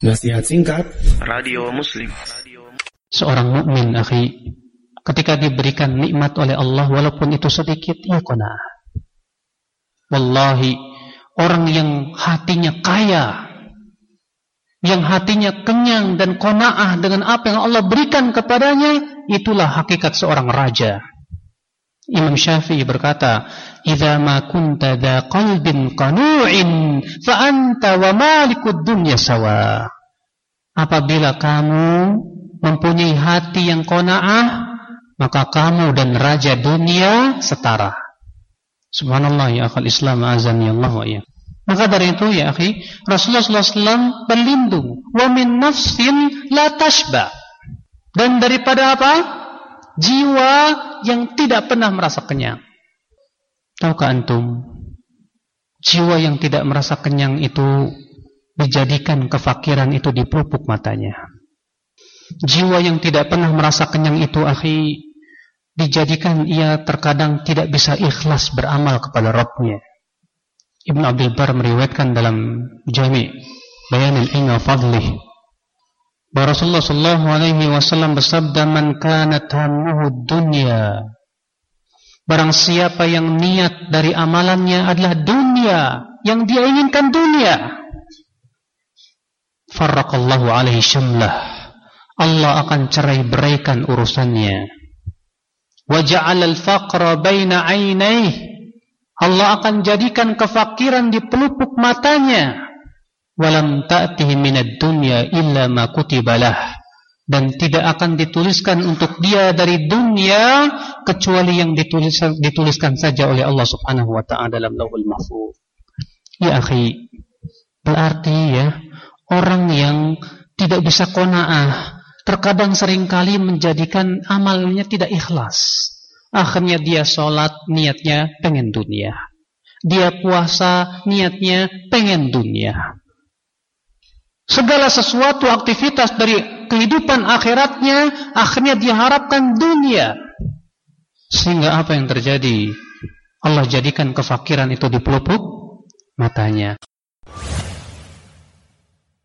Nasihat singkat Radio Muslim Seorang mukmin, akhi, ketika diberikan nikmat oleh Allah walaupun itu sedikit, ya qanaah. Wallahi, orang yang hatinya kaya, yang hatinya kenyang dan qanaah dengan apa yang Allah berikan kepadanya, itulah hakikat seorang raja. Imam Syafi'i berkata, "Idza ma kunta dza qalbin qanu'in fa anta wa malikud dunya sawa." Apabila kamu mempunyai hati yang qanaah, maka kamu dan raja dunia setara. Subhanallah ya akhal Islam azan ya Allah ya. Maka dari itu ya akhi, Rasulullah SAW berlindung wa min nafsin la tashba. Dan daripada apa? Jiwa yang tidak pernah merasa kenyang. Tahukah antum? Jiwa yang tidak merasa kenyang itu dijadikan kefakiran itu di pelupuk matanya. Jiwa yang tidak pernah merasa kenyang itu akhi dijadikan ia terkadang tidak bisa ikhlas beramal kepada Rabbnya. Ibn Abdul Bar meriwayatkan dalam Jami' Bayan al-Ilmi Fadlih bahwa Rasulullah sallallahu alaihi wasallam bersabda man kanat hammuhu dunya Barang siapa yang niat dari amalannya adalah dunia, yang dia inginkan dunia, farraqallahu alaihi syamlah. Allah akan cerai beraikan urusannya. Wa ja'ala al-faqra baina 'ainaihi. Allah akan jadikan kefakiran di pelupuk matanya. Walam ta'tihi minad dunya illa ma kutibalah dan tidak akan dituliskan untuk dia dari dunia kecuali yang dituliskan, dituliskan saja oleh Allah Subhanahu wa taala dalam Lauhul Mahfuz. Ya akhi, berarti ya orang yang tidak bisa qanaah terkadang sering kali menjadikan amalnya tidak ikhlas. Akhirnya dia sholat niatnya pengen dunia. Dia puasa niatnya pengen dunia. Segala sesuatu aktivitas dari kehidupan akhiratnya akhirnya diharapkan dunia. Sehingga apa yang terjadi? Allah jadikan kefakiran itu di pelupuk matanya.